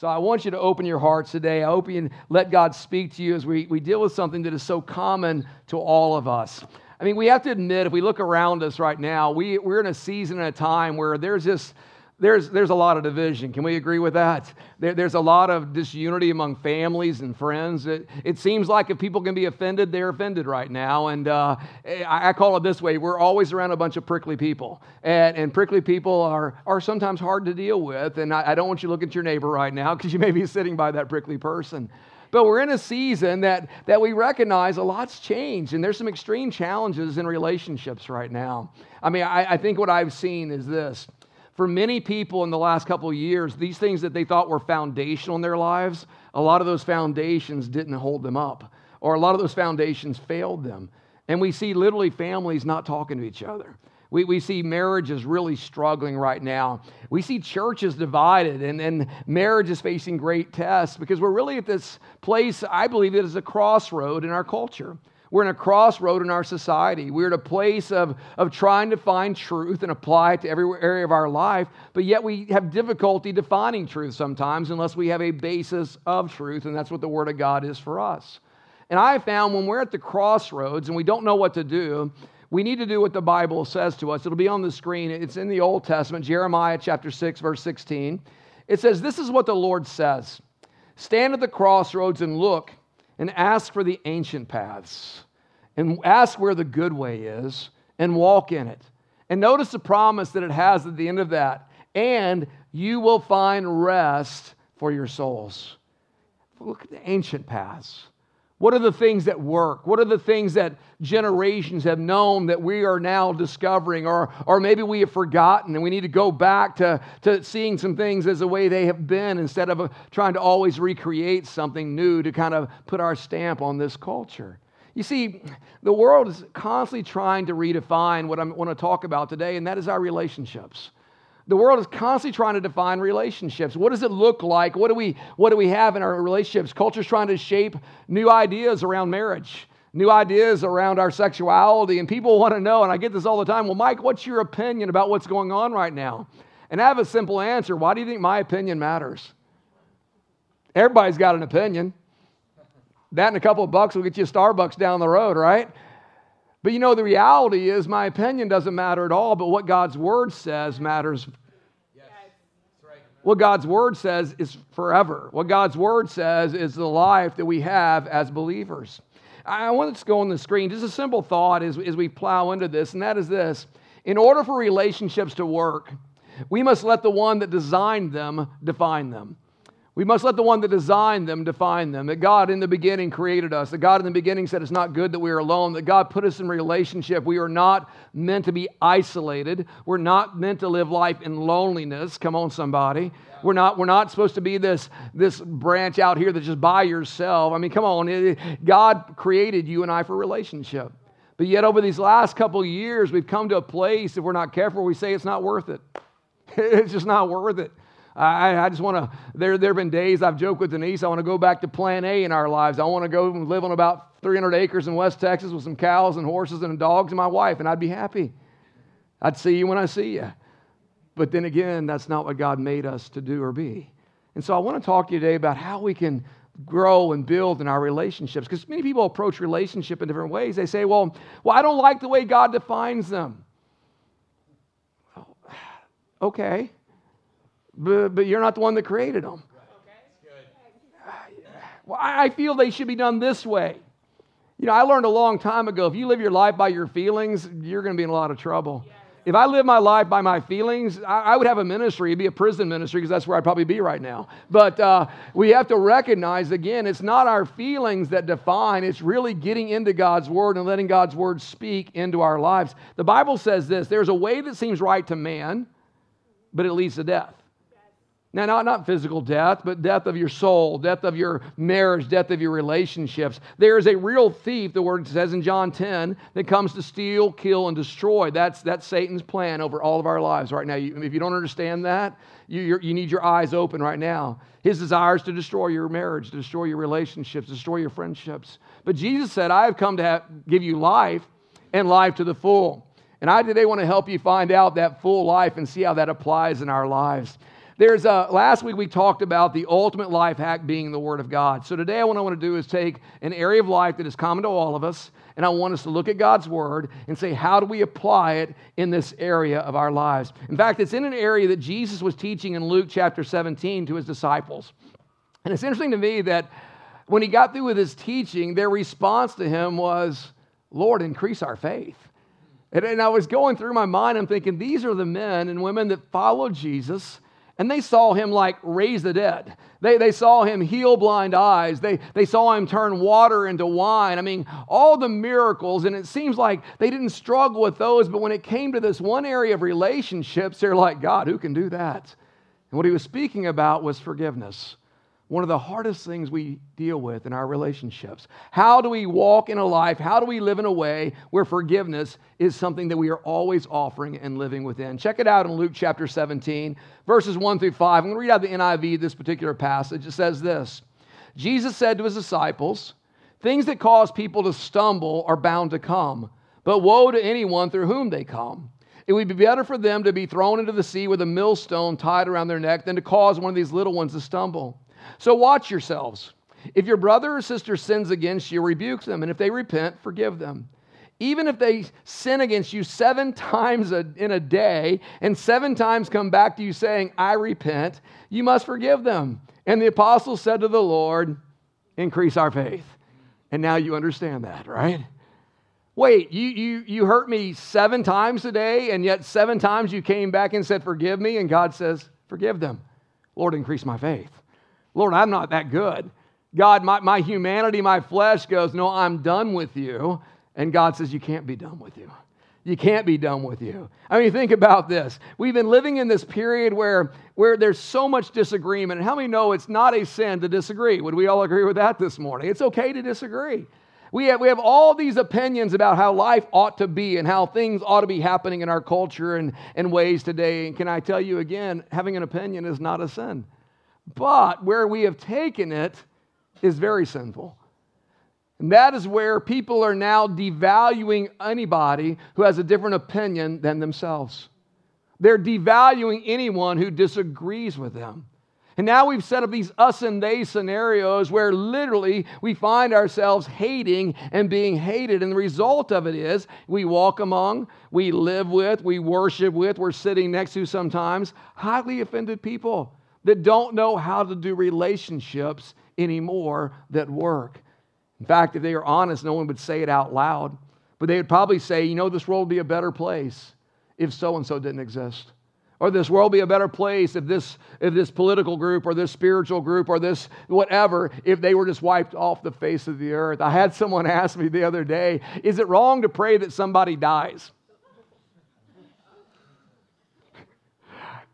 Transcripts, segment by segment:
So I want you to open your hearts today. I hope you let God speak to you as we, we deal with something that is so common to all of us. I mean, we have to admit, if we look around us right now, we, we're in a season and a time where there's this there's, there's a lot of division. Can we agree with that? There, there's a lot of disunity among families and friends. It, it, seems like if people can be offended, they're offended right now. And uh, I, I, call it this way we're always around a bunch of prickly people. And, and prickly people are, are sometimes hard to deal with. And I, I don't want you to look at your neighbor right now because you may be sitting by that prickly person. But we're in a season that, that we recognize a lot's changed, and there's some extreme challenges in relationships right now. I mean, I, I think what I've seen is this for many people in the last couple of years, these things that they thought were foundational in their lives, a lot of those foundations didn't hold them up, or a lot of those foundations failed them. And we see literally families not talking to each other. We, we see marriages really struggling right now. We see churches divided and, and marriages facing great tests because we're really at this place, I believe, that is a crossroad in our culture. We're in a crossroad in our society. We're at a place of, of trying to find truth and apply it to every area of our life, but yet we have difficulty defining truth sometimes unless we have a basis of truth, and that's what the Word of God is for us. And I found when we're at the crossroads and we don't know what to do, we need to do what the Bible says to us. It'll be on the screen. It's in the Old Testament, Jeremiah chapter 6, verse 16. It says, This is what the Lord says Stand at the crossroads and look and ask for the ancient paths, and ask where the good way is, and walk in it. And notice the promise that it has at the end of that. And you will find rest for your souls. Look at the ancient paths. What are the things that work? What are the things that generations have known that we are now discovering? Or, or maybe we have forgotten and we need to go back to, to seeing some things as the way they have been instead of uh, trying to always recreate something new to kind of put our stamp on this culture. You see, the world is constantly trying to redefine what I want to talk about today, and that is our relationships. The world is constantly trying to define relationships. What does it look like? What do we, what do we have in our relationships? Culture's trying to shape new ideas around marriage, new ideas around our sexuality, and people want to know, and I get this all the time well, Mike, what's your opinion about what's going on right now? And I have a simple answer. Why do you think my opinion matters? Everybody's got an opinion. That and a couple of bucks will get you a Starbucks down the road, right? But you know, the reality is my opinion doesn't matter at all, but what God's word says matters. What God's word says is forever. What God's word says is the life that we have as believers. I want to go on the screen. Just a simple thought as, as we plow into this, and that is this. In order for relationships to work, we must let the one that designed them define them. We must let the one that designed them define them. That God in the beginning created us. That God in the beginning said it's not good that we are alone. That God put us in relationship. We are not meant to be isolated. We're not meant to live life in loneliness. Come on, somebody. We're not, we're not supposed to be this, this branch out here that's just by yourself. I mean, come on. God created you and I for relationship. But yet, over these last couple years, we've come to a place, if we're not careful, we say it's not worth it. It's just not worth it. I, I just want to, there, there have been days I've joked with Denise, I want to go back to plan A in our lives. I want to go and live on about 300 acres in West Texas with some cows and horses and dogs and my wife, and I'd be happy. I'd see you when I see you. But then again, that's not what God made us to do or be. And so I want to talk to you today about how we can grow and build in our relationships because many people approach relationship in different ways. They say, well, well, I don't like the way God defines them. Well, okay but, but you're not the one that created them. Well, I feel they should be done this way. You know, I learned a long time ago if you live your life by your feelings, you're going to be in a lot of trouble. If I live my life by my feelings, I, I would have a ministry. It'd be a prison ministry because that's where I'd probably be right now. But uh, we have to recognize, again, it's not our feelings that define, it's really getting into God's word and letting God's word speak into our lives. The Bible says this there's a way that seems right to man, but it leads to death. Now, not, not physical death, but death of your soul, death of your marriage, death of your relationships. There is a real thief, the word says in John 10, that comes to steal, kill, and destroy. That's, that's Satan's plan over all of our lives right now. You, if you don't understand that, you, you need your eyes open right now. His desire is to destroy your marriage, to destroy your relationships, destroy your friendships. But Jesus said, I have come to have, give you life and life to the full. And I today want to help you find out that full life and see how that applies in our lives. There's a, last week we talked about the ultimate life hack being the Word of God. So today, what I want to do is take an area of life that is common to all of us, and I want us to look at God's Word and say, how do we apply it in this area of our lives? In fact, it's in an area that Jesus was teaching in Luke chapter 17 to his disciples. And it's interesting to me that when he got through with his teaching, their response to him was, Lord, increase our faith. And, and I was going through my mind, I'm thinking, these are the men and women that followed Jesus and they saw him like raise the dead. They, they saw him heal blind eyes. They, they saw him turn water into wine. I mean, all the miracles. And it seems like they didn't struggle with those. But when it came to this one area of relationships, they're like, God, who can do that? And what he was speaking about was forgiveness one of the hardest things we deal with in our relationships. How do we walk in a life? How do we live in a way where forgiveness is something that we are always offering and living within? Check it out in Luke chapter 17, verses 1 through 5. I'm going to read out the NIV, this particular passage. It says this Jesus said to his disciples, Things that cause people to stumble are bound to come, but woe to anyone through whom they come. It would be better for them to be thrown into the sea with a millstone tied around their neck than to cause one of these little ones to stumble. So watch yourselves. If your brother or sister sins against you, rebuke them, and if they repent, forgive them. Even if they sin against you seven times in a day and seven times come back to you saying, I repent, you must forgive them. And the apostles said to the Lord, Increase our faith. And now you understand that, right? Wait, you, you, you hurt me seven times today, and yet seven times you came back and said, Forgive me. And God says, Forgive them. Lord, increase my faith. Lord, I'm not that good. God, my, my humanity, my flesh goes, No, I'm done with you. And God says, You can't be done with you. You can't be done with you. I mean, think about this. We've been living in this period where, where there's so much disagreement. And how many know it's not a sin to disagree? Would we all agree with that this morning? It's okay to disagree. We have, we have all these opinions about how life ought to be and how things ought to be happening in our culture and, and ways today. And can I tell you again, having an opinion is not a sin. But where we have taken it is very sinful. And that is where people are now devaluing anybody who has a different opinion than themselves. They're devaluing anyone who disagrees with them. And now we've set up these us and they scenarios where literally we find ourselves hating and being hated. And the result of it is we walk among, we live with, we worship with, we're sitting next to sometimes highly offended people that don't know how to do relationships anymore that work. In fact, if they are honest, no one would say it out loud, but they would probably say, you know, this world would be a better place if so and so didn't exist. Or this world be a better place if this, if this political group or this spiritual group or this whatever, if they were just wiped off the face of the earth. I had someone ask me the other day, is it wrong to pray that somebody dies?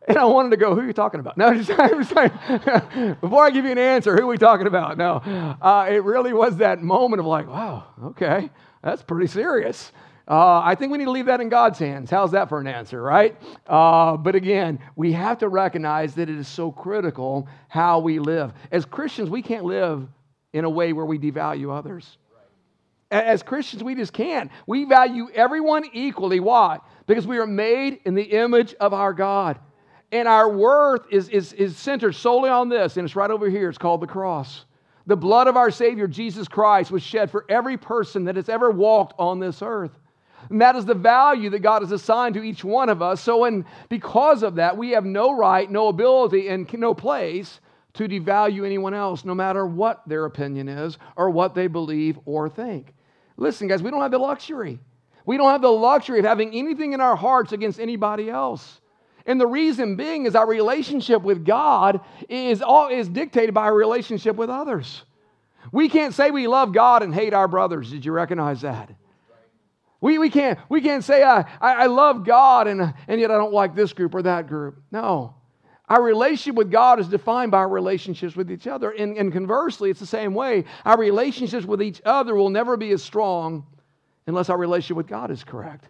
And I wanted to go, who are you talking about? No, just, before I give you an answer, who are we talking about? No, uh, it really was that moment of like, wow, okay, that's pretty serious. Uh, I think we need to leave that in God's hands. How's that for an answer, right? Uh, but again, we have to recognize that it is so critical how we live. As Christians, we can't live in a way where we devalue others. As Christians, we just can't. We value everyone equally. Why? Because we are made in the image of our God. And our worth is, is, is centered solely on this, and it's right over here. It's called the cross. The blood of our Savior, Jesus Christ, was shed for every person that has ever walked on this earth. And that is the value that God has assigned to each one of us. So, and because of that, we have no right, no ability, and no place to devalue anyone else, no matter what their opinion is or what they believe or think. Listen, guys, we don't have the luxury. We don't have the luxury of having anything in our hearts against anybody else. And the reason being is our relationship with God is, all, is dictated by our relationship with others. We can't say we love God and hate our brothers. Did you recognize that? We, we, can't, we can't say, I, I, I love God and, and yet I don't like this group or that group. No. Our relationship with God is defined by our relationships with each other. And, and conversely, it's the same way. Our relationships with each other will never be as strong unless our relationship with God is correct.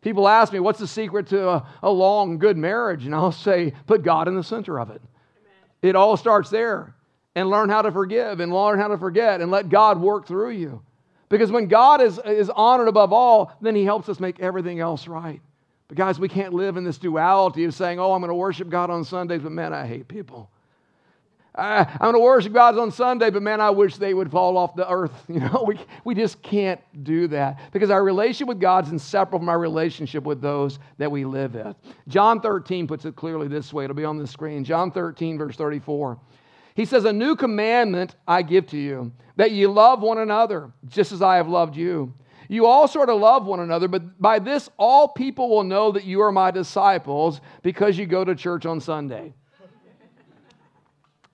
People ask me, what's the secret to a, a long, good marriage? And I'll say, put God in the center of it. Amen. It all starts there. And learn how to forgive and learn how to forget and let God work through you. Because when God is, is honored above all, then He helps us make everything else right. But guys, we can't live in this duality of saying, oh, I'm going to worship God on Sundays, but man, I hate people. Uh, I, am going to worship God on Sunday, but man, I wish they would fall off the earth. You know, we, we just can't do that because our relationship with God is inseparable from our relationship with those that we live with. John 13 puts it clearly this way. It'll be on the screen. John 13, verse 34. He says, A new commandment I give to you, that you love one another, just as I have loved you. You all sort of love one another, but by this all people will know that you are my disciples because you go to church on Sunday.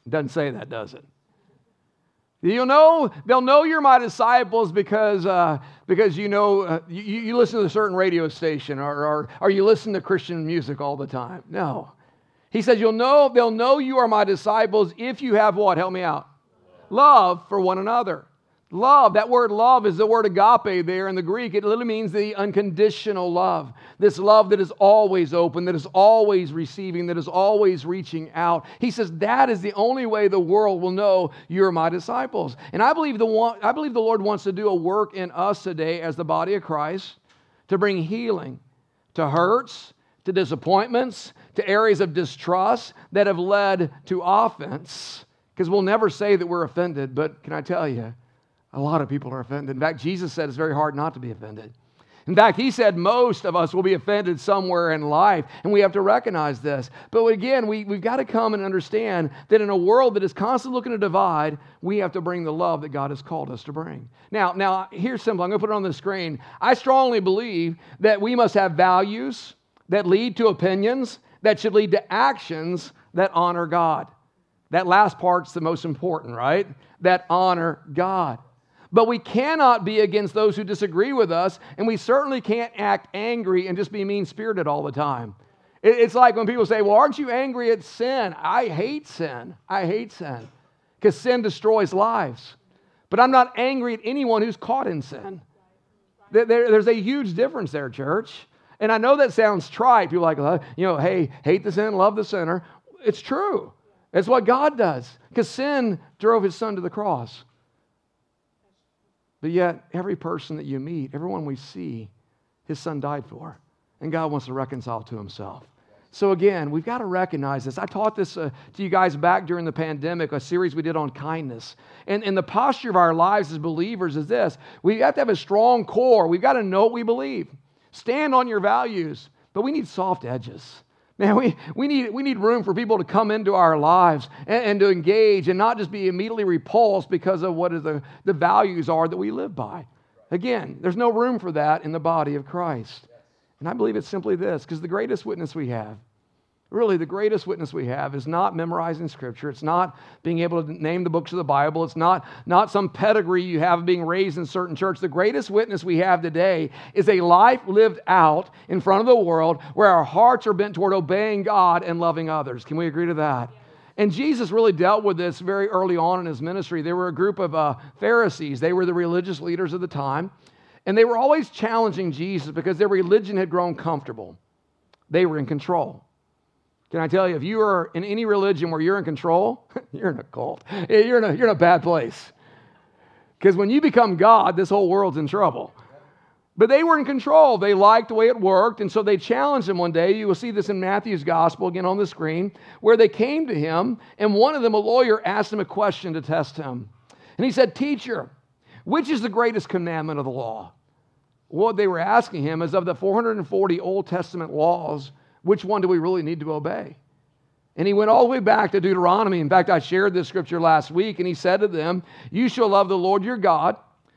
Doesn't say that, does it? You'll know, they'll know you're my disciples because, uh, because you know, uh, you, you, listen to a certain radio station or, or, or you listen to Christian music all the time. No. He says, you'll know, they'll know you are my disciples if you have what? Help me out. Love for one another. Love, that word love is the word agape there in the Greek. It literally means the unconditional love. This love that is always open, that is always receiving, that is always reaching out. He says that is the only way the world will know you're my disciples. And I believe the, one, I believe the Lord wants to do a work in us today as the body of Christ to bring healing to hurts, to disappointments, to areas of distrust that have led to offense. Because we'll never say that we're offended, but can I tell you? A lot of people are offended. In fact, Jesus said it's very hard not to be offended. In fact, he said most of us will be offended somewhere in life, and we have to recognize this. But again, we, we've got to come and understand that in a world that is constantly looking to divide, we have to bring the love that God has called us to bring. Now, now here's simple. I'm going to put it on the screen. I strongly believe that we must have values that lead to opinions that should lead to actions that honor God. That last part's the most important, right? That honor God. But we cannot be against those who disagree with us, and we certainly can't act angry and just be mean spirited all the time. It's like when people say, Well, aren't you angry at sin? I hate sin. I hate sin because sin destroys lives. But I'm not angry at anyone who's caught in sin. there's a huge difference there, church. And I know that sounds trite. People like, you know, hey, hate the sin, love the sinner. It's true. It's what God does because sin drove his son to the cross. But yet, every person that you meet, everyone we see, his son died for. And God wants to reconcile to himself. So, again, we've got to recognize this. I taught this uh, to you guys back during the pandemic, a series we did on kindness. And, and the posture of our lives as believers is this we have to have a strong core. We've got to know what we believe, stand on your values, but we need soft edges. Man, we, we, need, we need room for people to come into our lives and, and, to engage and not just be immediately repulsed because of what the, the values are that we live by. Again, there's no room for that in the body of Christ. And I believe it's simply this because the greatest witness we have Really, the greatest witness we have is not memorizing scripture. It's not being able to name the books of the Bible. It's not, not some pedigree you have of being raised in certain church. The greatest witness we have today is a life lived out in front of the world where our hearts are bent toward obeying God and loving others. Can we agree to that? And Jesus really dealt with this very early on in his ministry. There were a group of uh, Pharisees, they were the religious leaders of the time, and they were always challenging Jesus because their religion had grown comfortable. They were in control. Can I tell you, if you are in any religion where you're in control, you're in a cult. You're in a, you're in a bad place. Because when you become God, this whole world's in trouble. But they were in control. They liked the way it worked. And so they challenged him one day. You will see this in Matthew's gospel again on the screen, where they came to him, and one of them, a lawyer, asked him a question to test him. And he said, Teacher, which is the greatest commandment of the law? What they were asking him is of the 440 Old Testament laws, which one do we really need to obey? And he went all the way back to Deuteronomy. In fact, I shared this scripture last week, and he said to them, You shall love the Lord your God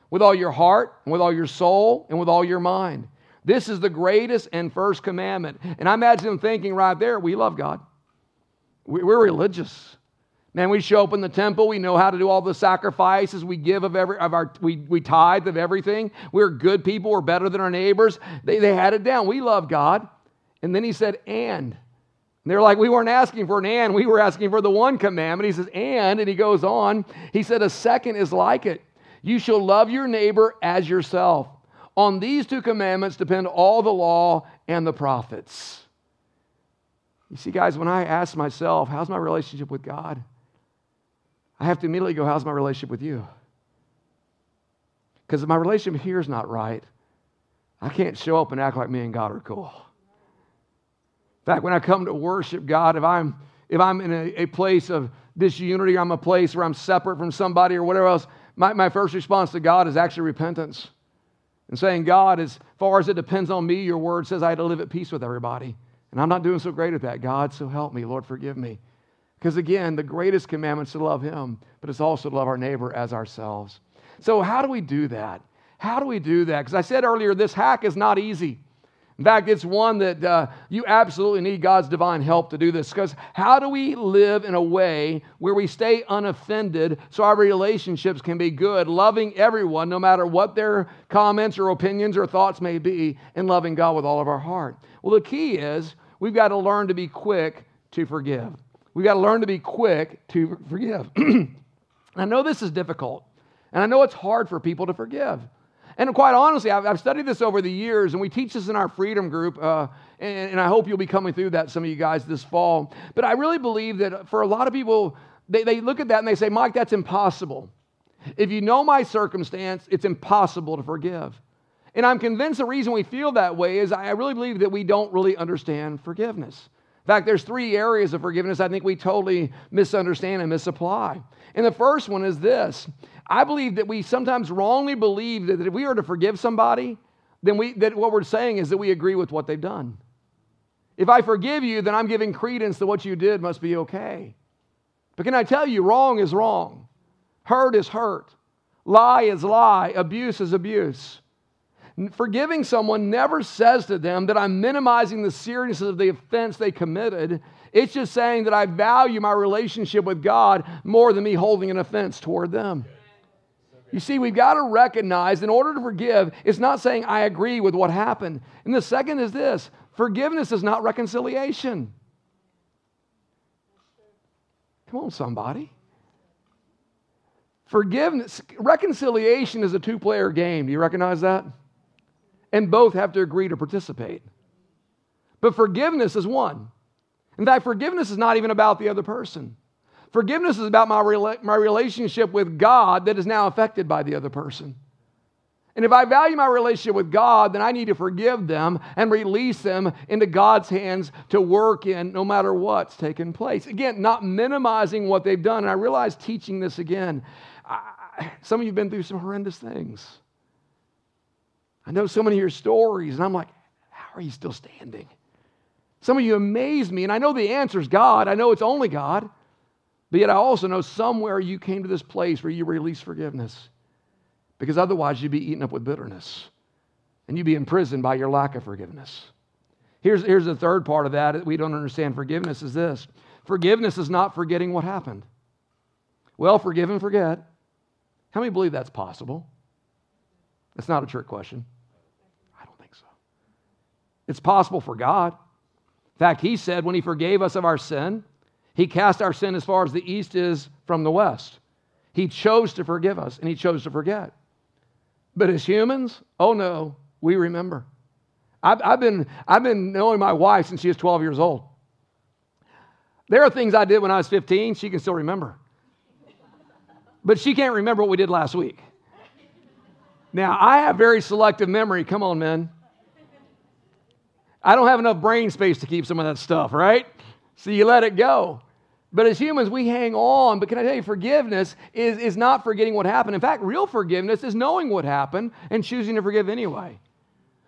with all your heart, and with all your soul, and with all your mind. This is the greatest and first commandment. And I imagine them thinking right there, we love God. We're religious. Man, we show up in the temple. We know how to do all the sacrifices. We give of every of our we, we tithe of everything. We're good people. We're better than our neighbors. They, they had it down. We love God. And then he said, and. and they're like, we weren't asking for an and, we were asking for the one commandment. He says, and, and he goes on. He said, a second is like it. You shall love your neighbor as yourself. On these two commandments depend all the law and the prophets. You see, guys, when I ask myself, how's my relationship with God? I have to immediately go, how's my relationship with you? Because if my relationship here is not right, I can't show up and act like me and God are cool. Fact, when I come to worship God, if I'm if I'm in a, a place of disunity, or I'm a place where I'm separate from somebody or whatever else, my, my first response to God is actually repentance. And saying, God, as far as it depends on me, your word says I had to live at peace with everybody. And I'm not doing so great at that. God, so help me. Lord, forgive me. Because again, the greatest commandment is to love Him, but it's also to love our neighbor as ourselves. So, how do we do that? How do we do that? Because I said earlier, this hack is not easy. In fact, it's one that uh, you absolutely need God's divine help to do this. Because how do we live in a way where we stay unoffended so our relationships can be good, loving everyone, no matter what their comments or opinions or thoughts may be, and loving God with all of our heart? Well, the key is we've got to learn to be quick to forgive. We've got to learn to be quick to forgive. I know this is difficult, and I know it's hard for people to forgive. And quite honestly, I've, I've, studied this over the years, and we teach this in our freedom group, uh, and, and, I hope you'll be coming through that, some of you guys, this fall. But I really believe that for a lot of people, they, they look at that and they say, Mike, that's impossible. If you know my circumstance, it's impossible to forgive. And I'm convinced the reason we feel that way is I really believe that we don't really understand forgiveness. In fact, there's three areas of forgiveness I think we totally misunderstand and misapply. And the first one is this I believe that we sometimes wrongly believe that if we are to forgive somebody, then we, that what we're saying is that we agree with what they've done. If I forgive you, then I'm giving credence that what you did must be okay. But can I tell you, wrong is wrong, hurt is hurt, lie is lie, abuse is abuse. Forgiving someone never says to them that I'm minimizing the seriousness of the offense they committed. It's just saying that I value my relationship with God more than me holding an offense toward them. You see, we've got to recognize in order to forgive, it's not saying I agree with what happened. And the second is this forgiveness is not reconciliation. Come on, somebody. Forgiveness, reconciliation is a two player game. Do you recognize that? And both have to agree to participate. But forgiveness is one. In fact, forgiveness is not even about the other person. Forgiveness is about my, rela- my relationship with God that is now affected by the other person. And if I value my relationship with God, then I need to forgive them and release them into God's hands to work in no matter what's taken place. Again, not minimizing what they've done. And I realize teaching this again, I, some of you have been through some horrendous things. I know so many of your stories, and I'm like, how are you still standing? Some of you amaze me, and I know the answer is God. I know it's only God. But yet, I also know somewhere you came to this place where you release forgiveness. Because otherwise, you'd be eaten up with bitterness and you'd be imprisoned by your lack of forgiveness. Here's, here's the third part of that we don't understand forgiveness is this forgiveness is not forgetting what happened. Well, forgive and forget. How many believe that's possible? That's not a trick question. I don't think so. It's possible for God. In fact, He said when He forgave us of our sin, he cast our sin as far as the east is from the west. He chose to forgive us and He chose to forget. But as humans, oh no, we remember. I've, I've, been, I've been knowing my wife since she was 12 years old. There are things I did when I was 15, she can still remember. But she can't remember what we did last week. Now, I have very selective memory. Come on, men. I don't have enough brain space to keep some of that stuff, right? So you let it go. But as humans, we hang on. But can I tell you, forgiveness is, is not forgetting what happened. In fact, real forgiveness is knowing what happened and choosing to forgive anyway.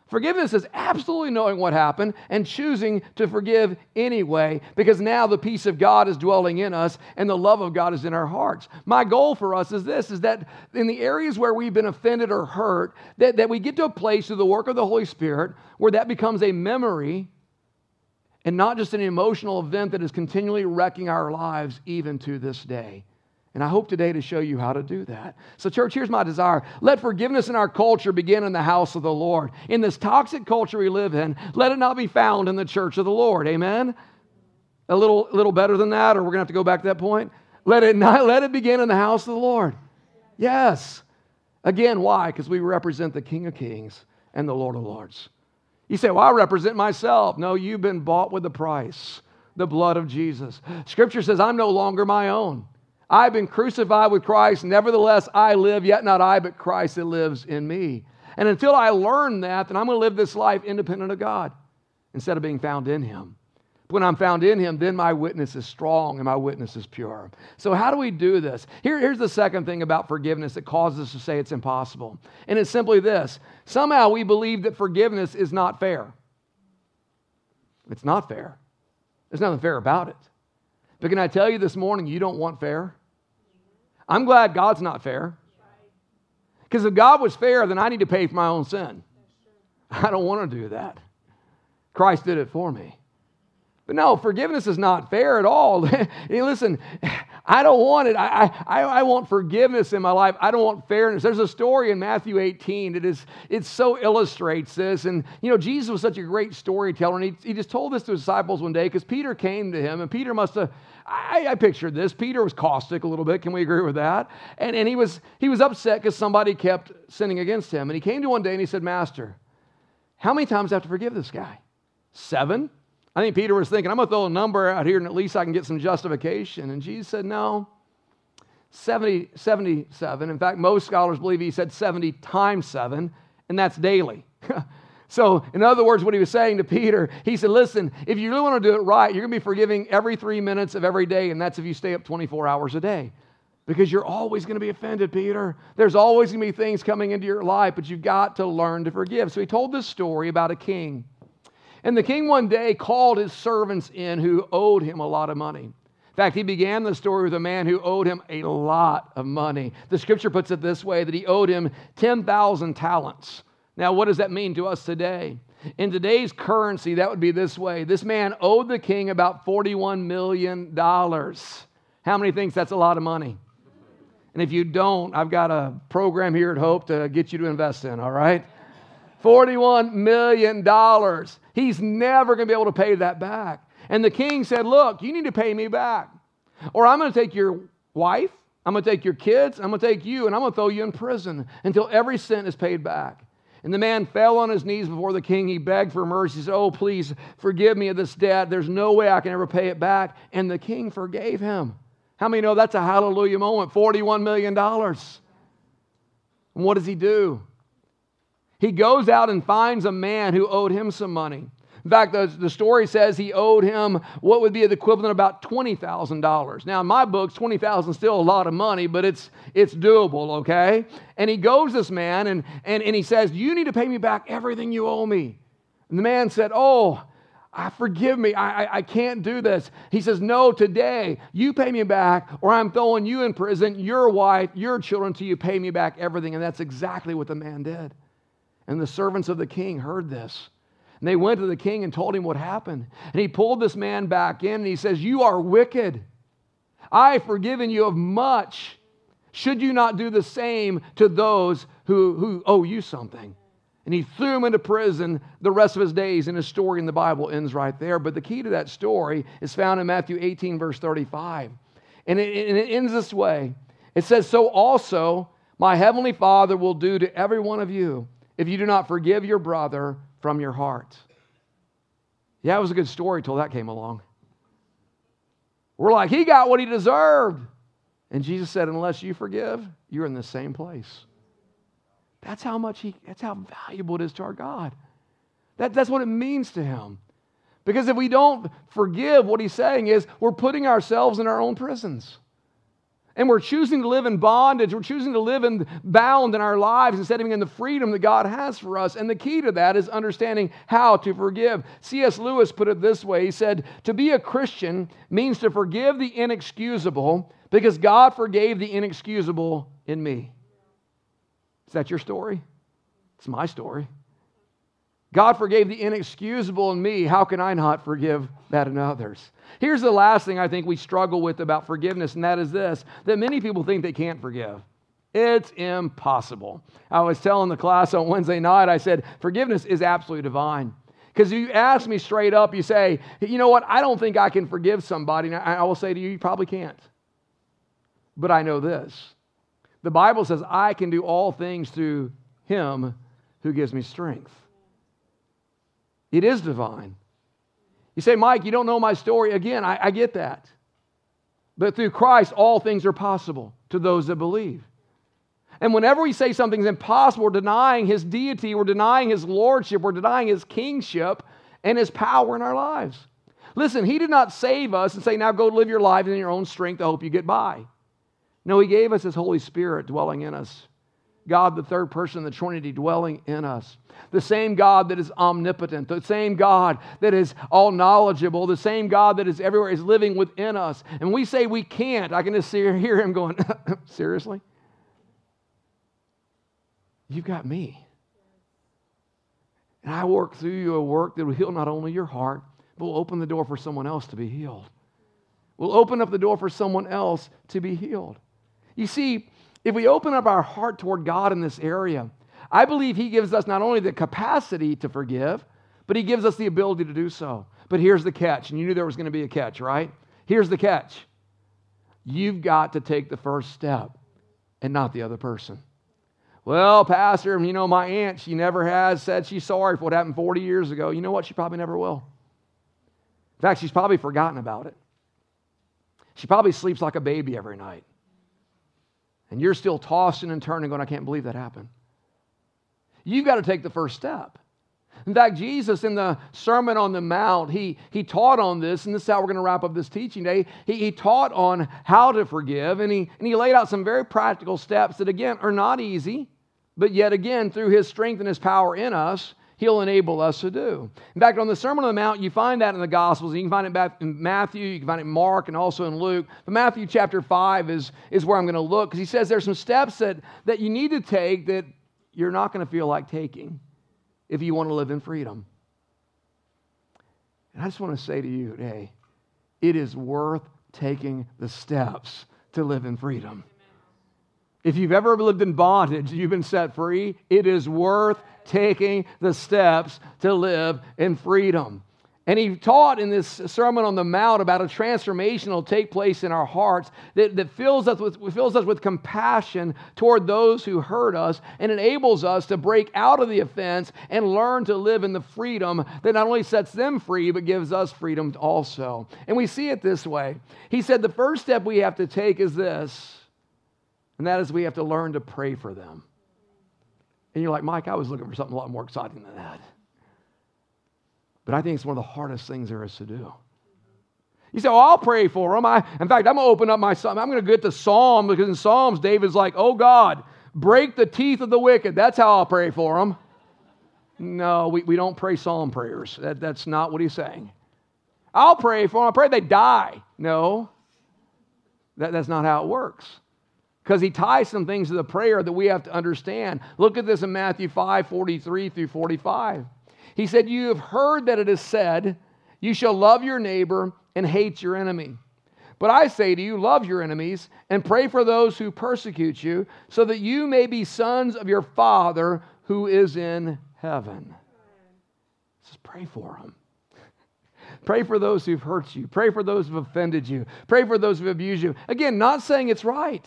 Forgiveness is absolutely knowing what happened and choosing to forgive anyway, because now the peace of God is dwelling in us and the love of God is in our hearts. My goal for us is this is that in the areas where we've been offended or hurt, that, that we get to a place through the work of the Holy Spirit where that becomes a memory and not just an emotional event that is continually wrecking our lives even to this day. And I hope today to show you how to do that. So, church, here's my desire. Let forgiveness in our culture begin in the house of the Lord. In this toxic culture we live in, let it not be found in the church of the Lord. Amen? A little, little better than that, or we're going to have to go back to that point? Let it, not, let it begin in the house of the Lord. Yes. Again, why? Because we represent the King of Kings and the Lord of Lords. You say, Well, I represent myself. No, you've been bought with a price the blood of Jesus. Scripture says, I'm no longer my own. I've been crucified with Christ. Nevertheless, I live, yet not I, but Christ that lives in me. And until I learn that, then I'm going to live this life independent of God instead of being found in Him. When I'm found in him, then my witness is strong and my witness is pure. So, how do we do this? Here, here's the second thing about forgiveness that causes us to say it's impossible. And it's simply this somehow we believe that forgiveness is not fair. It's not fair. There's nothing fair about it. But can I tell you this morning, you don't want fair? I'm glad God's not fair. Because if God was fair, then I need to pay for my own sin. I don't want to do that. Christ did it for me. But no, forgiveness is not fair at all. Listen, I don't want it. I, I, I want forgiveness in my life. I don't want fairness. There's a story in Matthew 18 that is, it so illustrates this. And, you know, Jesus was such a great storyteller. And he, he just told this to his disciples one day because Peter came to him. And Peter must have, I, I pictured this. Peter was caustic a little bit. Can we agree with that? And, and he, was, he was upset because somebody kept sinning against him. And he came to one day and he said, Master, how many times do I have to forgive this guy? Seven? I think Peter was thinking, I'm going to throw a number out here and at least I can get some justification. And Jesus said, No, 70, 77. In fact, most scholars believe he said 70 times 7, and that's daily. so, in other words, what he was saying to Peter, he said, Listen, if you really want to do it right, you're going to be forgiving every three minutes of every day, and that's if you stay up 24 hours a day. Because you're always going to be offended, Peter. There's always going to be things coming into your life, but you've got to learn to forgive. So he told this story about a king and the king one day called his servants in who owed him a lot of money. In fact, he began the story with a man who owed him a lot of money. The scripture puts it this way that he owed him 10,000 talents. Now, what does that mean to us today? In today's currency, that would be this way. This man owed the king about $41 million. How many thinks that's a lot of money? And if you don't, I've got a program here at Hope to get you to invest in, all right? $41 million. He's never going to be able to pay that back. And the king said, Look, you need to pay me back. Or I'm going to take your wife, I'm going to take your kids, I'm going to take you, and I'm going to throw you in prison until every cent is paid back. And the man fell on his knees before the king. He begged for mercy. He said, Oh, please forgive me of this debt. There's no way I can ever pay it back. And the king forgave him. How many know that's a hallelujah moment? $41 million. And what does he do? He goes out and finds a man who owed him some money. In fact, the, the story says he owed him what would be the equivalent of about $20,000. Now, in my books, 20000 is still a lot of money, but it's, it's doable, okay? And he goes this man and, and, and he says, You need to pay me back everything you owe me. And the man said, Oh, I forgive me. I, I, I, can't do this. He says, No, today you pay me back, or I'm throwing you in prison, your wife, your children, till you pay me back everything. And that's exactly what the man did. And the servants of the king heard this. And they went to the king and told him what happened. And he pulled this man back in and he says, You are wicked. I have forgiven you of much. Should you not do the same to those who, who owe you something? And he threw him into prison the rest of his days, and his story in the Bible ends right there. But the key to that story is found in Matthew 18, verse 35. And it, and it ends this way it says, So also my heavenly Father will do to every one of you if you do not forgive your brother from your heart. Yeah, it was a good story till that came along. We're like, he got what he deserved. And Jesus said, unless you forgive, you're in the same place. That's how much he, that's how valuable it is to our God. That, that's what it means to him. Because if we don't forgive, what he's saying is we're putting ourselves in our own prisons. And we're choosing to live in bondage. We're choosing to live in bound in our lives instead of in the freedom that God has for us. And the key to that is understanding how to forgive. C.S. Lewis put it this way He said, To be a Christian means to forgive the inexcusable because God forgave the inexcusable in me. Is that your story? It's my story. God forgave the inexcusable in me. How can I not forgive that in others? Here's the last thing I think we struggle with about forgiveness, and that is this that many people think they can't forgive. It's impossible. I was telling the class on Wednesday night, I said, forgiveness is absolutely divine. Because you ask me straight up, you say, you know what, I don't think I can forgive somebody. And I will say to you, you probably can't. But I know this the Bible says, I can do all things through him who gives me strength. It is divine. You say, Mike, you don't know my story. Again, I, I get that. But through Christ, all things are possible to those that believe. And whenever we say something's impossible, we're denying his deity, we're denying his lordship, we're denying his kingship and his power in our lives. Listen, He did not save us and say, now go live your life in your own strength. I hope you get by. No, He gave us His Holy Spirit dwelling in us. God, the third person of the Trinity, dwelling in us. The same God that is omnipotent, the same God that is all knowledgeable, the same God that is everywhere is living within us. And we say we can't. I can just hear him going, Seriously? You've got me. And I work through you a work that will heal not only your heart, but will open the door for someone else to be healed. We'll open up the door for someone else to be healed. You see, if we open up our heart toward God in this area, I believe He gives us not only the capacity to forgive, but He gives us the ability to do so. But here's the catch, and you knew there was going to be a catch, right? Here's the catch you've got to take the first step and not the other person. Well, Pastor, you know, my aunt, she never has said she's sorry for what happened 40 years ago. You know what? She probably never will. In fact, she's probably forgotten about it. She probably sleeps like a baby every night. And you're still tossing and turning, going, I can't believe that happened. You've got to take the first step. In fact, Jesus in the Sermon on the Mount, he, he taught on this, and this is how we're going to wrap up this teaching day. He, he taught on how to forgive, and he, and he laid out some very practical steps that, again, are not easy, but yet again, through his strength and his power in us, he'll enable us to do. In fact, on the Sermon on the Mount, you find that in the Gospels. You can find it in Matthew, you can find it in Mark, and also in Luke. But Matthew chapter 5 is, is where I'm going to look because he says there's some steps that, that you need to take that you're not going to feel like taking if you want to live in freedom. And I just want to say to you today it is worth taking the steps to live in freedom. If you've ever lived in bondage, you've been set free, it is worth taking the steps to live in freedom. And he taught in this Sermon on the Mount about a transformation that will take place in our hearts that, that fills, us with, fills us with compassion toward those who hurt us and enables us to break out of the offense and learn to live in the freedom that not only sets them free, but gives us freedom also. And we see it this way. He said the first step we have to take is this, and that is we have to learn to pray for them. And you're like, Mike, I was looking for something a lot more exciting than that. But I think it's one of the hardest things there is to do. You say, "Oh, I'll pray for them." I, in fact, I'm going to open up my psalm. I'm going to get to Psalm because in Psalms, David's like, "Oh God, break the teeth of the wicked." That's how I'll pray for them. No, we, we don't pray psalm prayers. That, that's not what he's saying. I'll pray for them. I pray they die. No, that, that's not how it works. Because he ties some things to the prayer that we have to understand. Look at this in Matthew 5 43 through 45. He said, You have heard that it is said, You shall love your neighbor and hate your enemy. But I say to you, love your enemies and pray for those who persecute you, so that you may be sons of your Father who is in heaven. Just pray for them. Pray for those who've hurt you. Pray for those who've offended you. Pray for those who've abused you. Again, not saying it's right,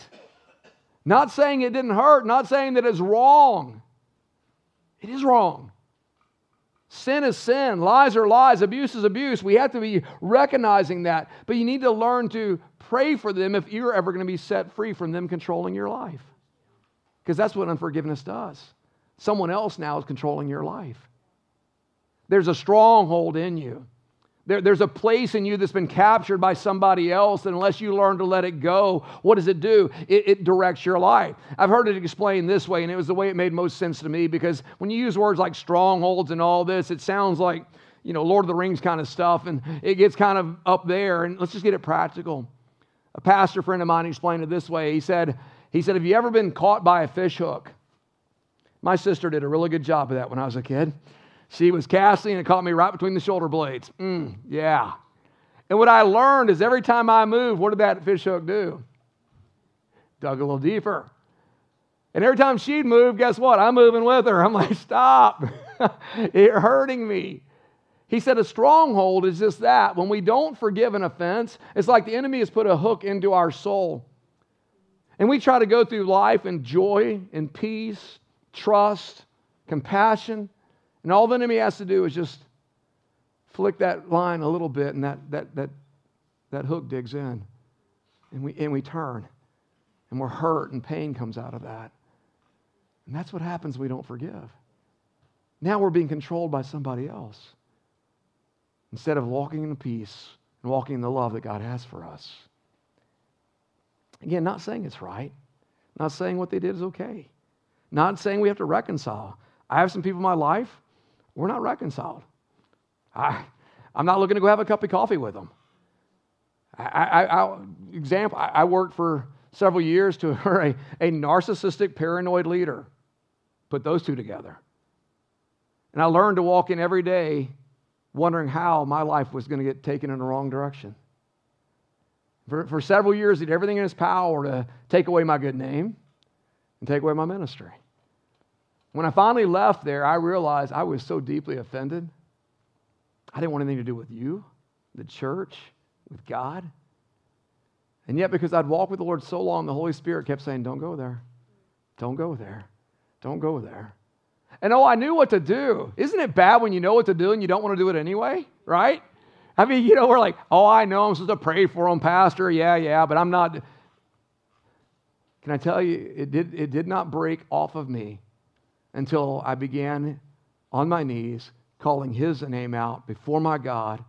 not saying it didn't hurt, not saying that it's wrong. It is wrong. Sin is sin, lies are lies, abuse is abuse. We have to be recognizing that. But you need to learn to pray for them if you're ever going to be set free from them controlling your life. Because that's what unforgiveness does. Someone else now is controlling your life. There's a stronghold in you. There, there's a place in you that's been captured by somebody else, and unless you learn to let it go, what does it do? It, it, directs your life. I've heard it explained this way, and it was the way it made most sense to me because when you use words like strongholds and all this, it sounds like, you know, Lord of the Rings kind of stuff, and it gets kind of up there. And let's just get it practical. A pastor friend of mine explained it this way. He said, he said, Have you ever been caught by a fish hook? My sister did a really good job of that when I was a kid. She was casting and it caught me right between the shoulder blades. Mm, yeah. And what I learned is every time I moved, what did that fish hook do? Dug a little deeper. And every time she'd move, guess what? I'm moving with her. I'm like, stop. You're hurting me. He said a stronghold is just that. When we don't forgive an offense, it's like the enemy has put a hook into our soul. And we try to go through life in joy and peace, trust, compassion. And all the enemy has to do is just flick that line a little bit, and that, that, that, that hook digs in. And we, and we turn. And we're hurt, and pain comes out of that. And that's what happens we don't forgive. Now we're being controlled by somebody else. instead of walking in the peace and walking in the love that God has for us. Again, not saying it's right, not saying what they did is okay, not saying we have to reconcile. I have some people in my life, we're not reconciled. I, I'm not looking to go have a cup of coffee with them. I, I, I example, I, I worked for several years to a, a narcissistic, paranoid leader. Put those two together. And I learned to walk in every day wondering how my life was going to get taken in the wrong direction. For, for several years, he did everything in his power to take away my good name and take away my ministry. When I finally left there, I realized I was so deeply offended. I didn't want anything to do with you, the church, with God. And yet, because I'd walked with the Lord so long, the Holy Spirit kept saying, Don't go there. Don't go there. Don't go there. And oh, I knew what to do. Isn't it bad when you know what to do and you don't want to do it anyway? Right? I mean, you know, we're like, oh, I know I'm supposed to pray for him, Pastor. Yeah, yeah, but I'm not. Can I tell you, it did, it did not break off of me until I began on my knees calling his name out before my God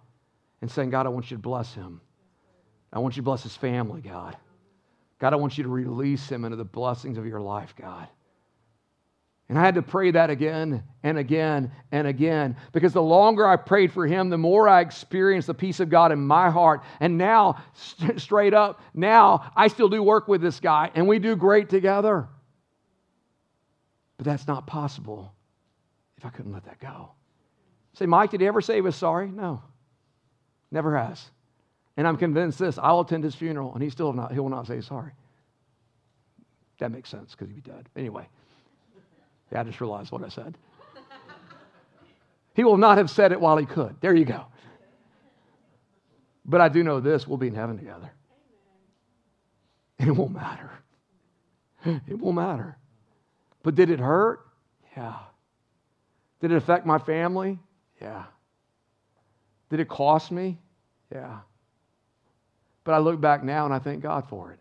and saying, God, I want you to bless him. I want you to bless his family, God. God, I want you to release him into the blessings of your life, God. And I had to pray that again and again and again because the longer I prayed for him, the more I experienced the peace of God in my heart. And now, st- straight up, now I still do work with this guy and we do great together. But that's not possible if I couldn't let that go. Say, Mike, did he ever say he was sorry? No. Never has. And I'm convinced this I'll attend his funeral and he still not, he will not say sorry. That makes sense because he'd be dead. Anyway. Yeah, I just realized what I said. He will not have said it while he could. There you go. But I do know this we'll be in heaven together. And it won't matter. It won't matter. But did it hurt? Yeah. Did it affect my family? Yeah. Did it cost me? Yeah. But I look back now and I thank God for it.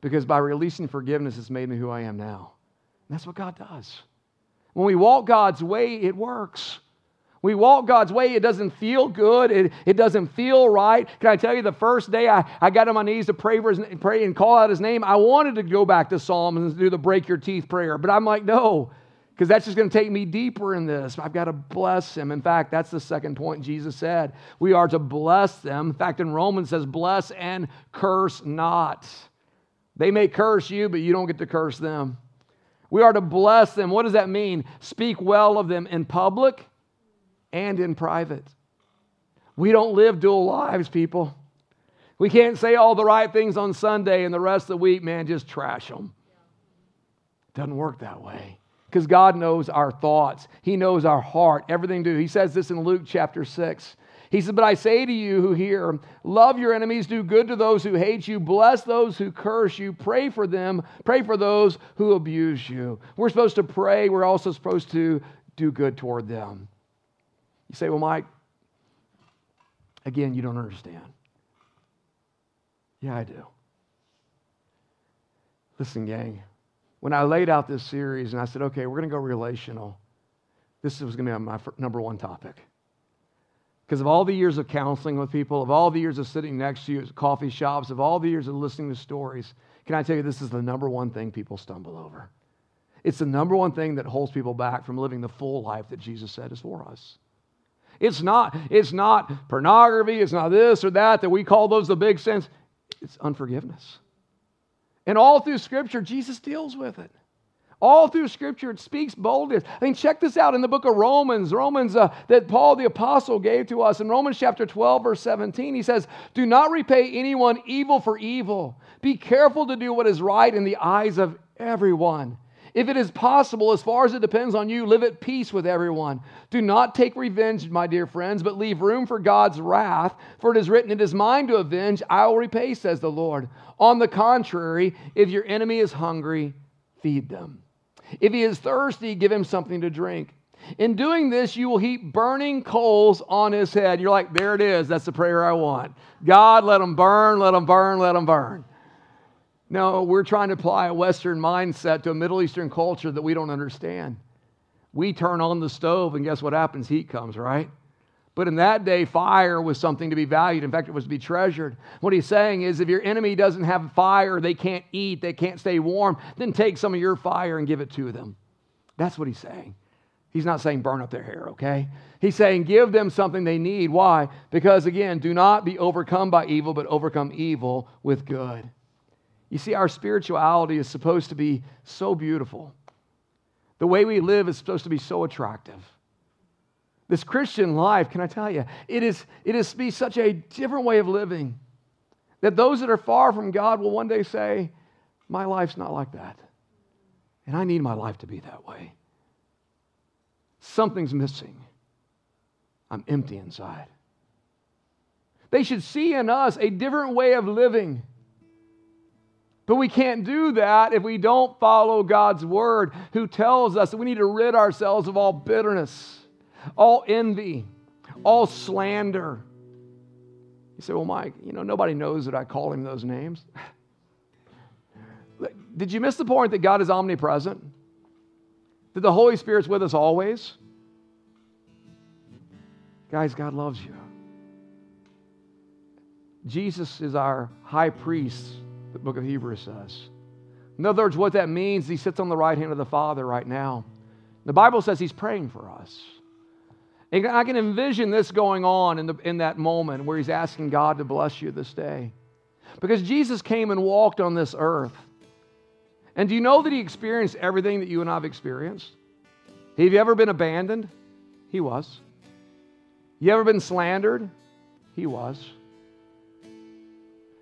Because by releasing forgiveness, it's made me who I am now. And that's what God does. When we walk God's way, it works. We walk God's way, it doesn't feel good. It, it doesn't feel right. Can I tell you, the first day I, I got on my knees to pray, for his, pray and call out his name, I wanted to go back to Psalms and do the break your teeth prayer. But I'm like, no, because that's just going to take me deeper in this. I've got to bless him. In fact, that's the second point Jesus said. We are to bless them. In fact, in Romans says, bless and curse not. They may curse you, but you don't get to curse them. We are to bless them. What does that mean? Speak well of them in public and in private. We don't live dual lives, people. We can't say all the right things on Sunday and the rest of the week, man, just trash them. Doesn't work that way. Because God knows our thoughts, He knows our heart, everything do. He says this in Luke chapter 6. He said, But I say to you who hear, love your enemies, do good to those who hate you, bless those who curse you, pray for them, pray for those who abuse you. We're supposed to pray, we're also supposed to do good toward them. You say, Well, Mike, again, you don't understand. Yeah, I do. Listen, gang, when I laid out this series and I said, okay, we're going to go relational, this was going to be my number one topic. Because of all the years of counseling with people, of all the years of sitting next to you at coffee shops, of all the years of listening to stories, can I tell you this is the number one thing people stumble over? It's the number one thing that holds people back from living the full life that Jesus said is for us. It's not, it's not pornography, it's not this or that that we call those the big sins. It's unforgiveness. And all through Scripture, Jesus deals with it. All through Scripture, it speaks boldness. I mean, check this out in the book of Romans, Romans uh, that Paul the Apostle gave to us. In Romans chapter 12, verse 17, he says, Do not repay anyone evil for evil. Be careful to do what is right in the eyes of everyone. If it is possible, as far as it depends on you, live at peace with everyone. Do not take revenge, my dear friends, but leave room for God's wrath. For it is written, It is mine to avenge, I will repay, says the Lord. On the contrary, if your enemy is hungry, feed them. If he is thirsty, give him something to drink. In doing this, you will heap burning coals on his head. You're like, there it is. That's the prayer I want. God, let them burn, let them burn, let them burn. No, we're trying to apply a Western mindset to a Middle Eastern culture that we don't understand. We turn on the stove, and guess what happens? Heat comes, right? But in that day, fire was something to be valued. In fact, it was to be treasured. What he's saying is if your enemy doesn't have fire, they can't eat, they can't stay warm, then take some of your fire and give it to them. That's what he's saying. He's not saying burn up their hair, okay? He's saying give them something they need. Why? Because again, do not be overcome by evil, but overcome evil with good. You see, our spirituality is supposed to be so beautiful. The way we live is supposed to be so attractive. This Christian life, can I tell you, it is, it is to be such a different way of living that those that are far from God will one day say, My life's not like that. And I need my life to be that way. Something's missing. I'm empty inside. They should see in us a different way of living. But we can't do that if we don't follow God's word, who tells us that we need to rid ourselves of all bitterness all envy, all slander. You say, Well, Mike, you know, nobody knows that I call him those names. Did you miss the point that God is omnipresent? That the Holy Spirit's with us always? Guys, God loves you. Jesus is our high priest, the book of Hebrews says. In other words, what that means, he sits on the right hand of the Father right now. The Bible says he's praying for us. And I can envision this going on in, the, in that moment where he's asking God to bless you this day. Because Jesus came and walked on this earth. And do you know that he experienced everything that you and I have experienced? Have you ever been abandoned? He was. You ever been slandered? He was.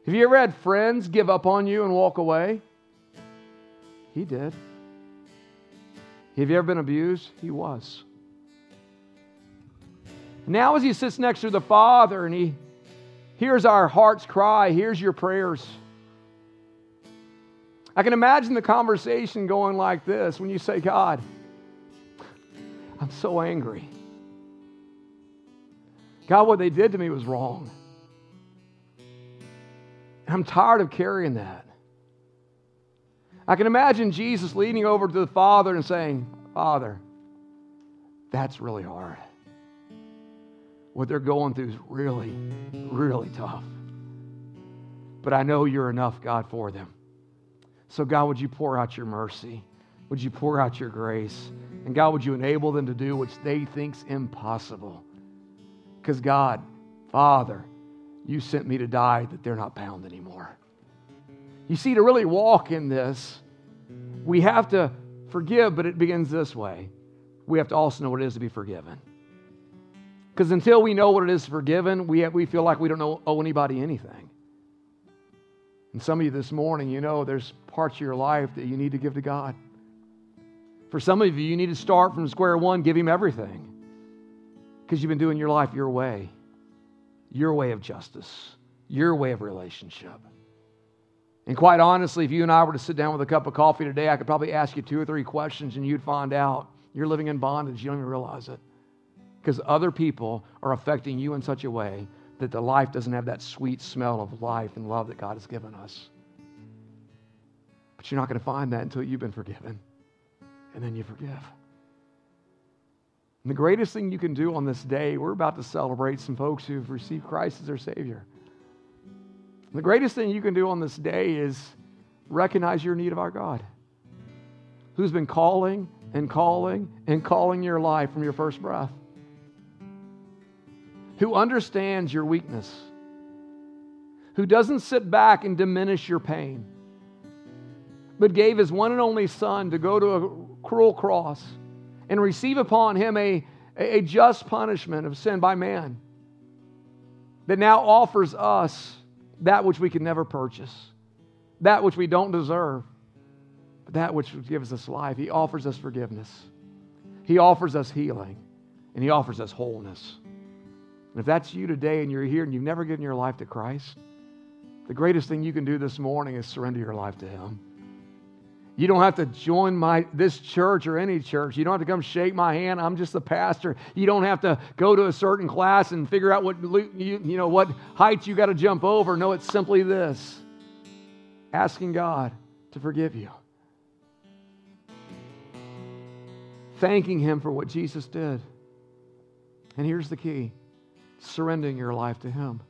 Have you ever had friends give up on you and walk away? He did. Have you ever been abused? He was. Now, as he sits next to the Father and he hears our heart's cry, hears your prayers. I can imagine the conversation going like this when you say, God, I'm so angry. God, what they did to me was wrong. I'm tired of carrying that. I can imagine Jesus leaning over to the Father and saying, Father, that's really hard what they're going through is really, really tough. But I know you're enough, God, for them. So, God, would you pour out your mercy? Would you pour out your grace? And God, would you enable them to do what they think's impossible? Because God, Father, you sent me to die that they're not bound anymore. You see, to really walk in this, we have to forgive, but it begins this way. We have to also know what it is to be forgiven. Because until we know what it is to forgiven, we, have, we feel like we don't know, owe anybody anything. And some of you this morning, you know there's parts of your life that you need to give to God. For some of you, you need to start from square one, give Him everything. Because you've been doing your life your way, your way of justice, your way of relationship. And quite honestly, if you and I were to sit down with a cup of coffee today, I could probably ask you two or three questions and you'd find out you're living in bondage. You don't even realize it because other people are affecting you in such a way that the life doesn't have that sweet smell of life and love that God has given us. But you're not going to find that until you've been forgiven. And then you forgive. And the greatest thing you can do on this day, we're about to celebrate some folks who've received Christ as their Savior. The greatest thing you can do on this day is recognize your need of our God, who's been calling and calling and calling your life from your first breath who understands your weakness, who doesn't sit back and diminish your pain, but gave his one and only Son to go to a cruel cross and receive upon him a, a just punishment of sin by man that now offers us that which we can never purchase, that which we don't deserve, but that which gives us life. He offers us forgiveness, He offers us healing, and He offers us wholeness. And if that's you today and you're here and you've never given your life to Christ, the greatest thing you can do this morning is surrender your life to Him. You don't have to join my this church or any church. You don't have to come shake my hand. I'm just the pastor. You don't have to go to a certain class and figure out what you, you know what heights you got to jump over. No, it's simply this: asking God to forgive you, thanking Him for what Jesus did. And here's the key: surrendering your life to Him.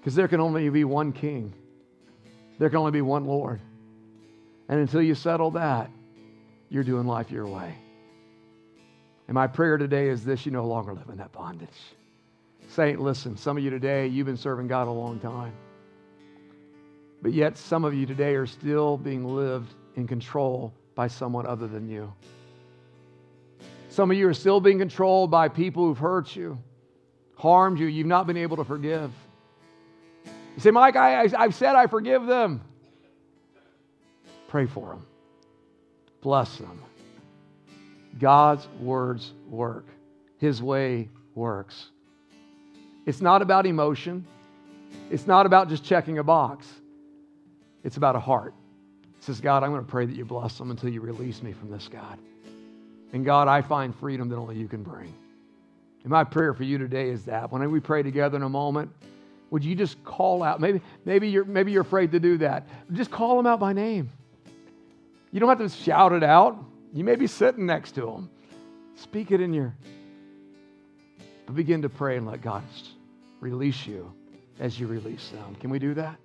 Because there can only be one King, there can only be one Lord. And until you settle that, you're doing life your way. And my prayer today is this you no longer live in that bondage. Saint, listen, some of you today, you've been serving God a long time. But yet, some of you today are still being lived in control by someone other than you. Some of you are still being controlled by people who've hurt you, harmed you, you've not been able to forgive. You say, Mike, I, have said I forgive them. Pray for them, bless them. God's words work, His way works. It's not about emotion, it's not about just checking a box, it's about a heart. It says, God, I'm going to pray that you bless them until you release me from this, God. And God, I find freedom that only you can bring. And my prayer for you today is that when we pray together in a moment, would you just call out? Maybe, maybe, you're, maybe you're afraid to do that. Just call them out by name. You don't have to shout it out. You may be sitting next to them. Speak it in your. But begin to pray and let God release you as you release them. Can we do that?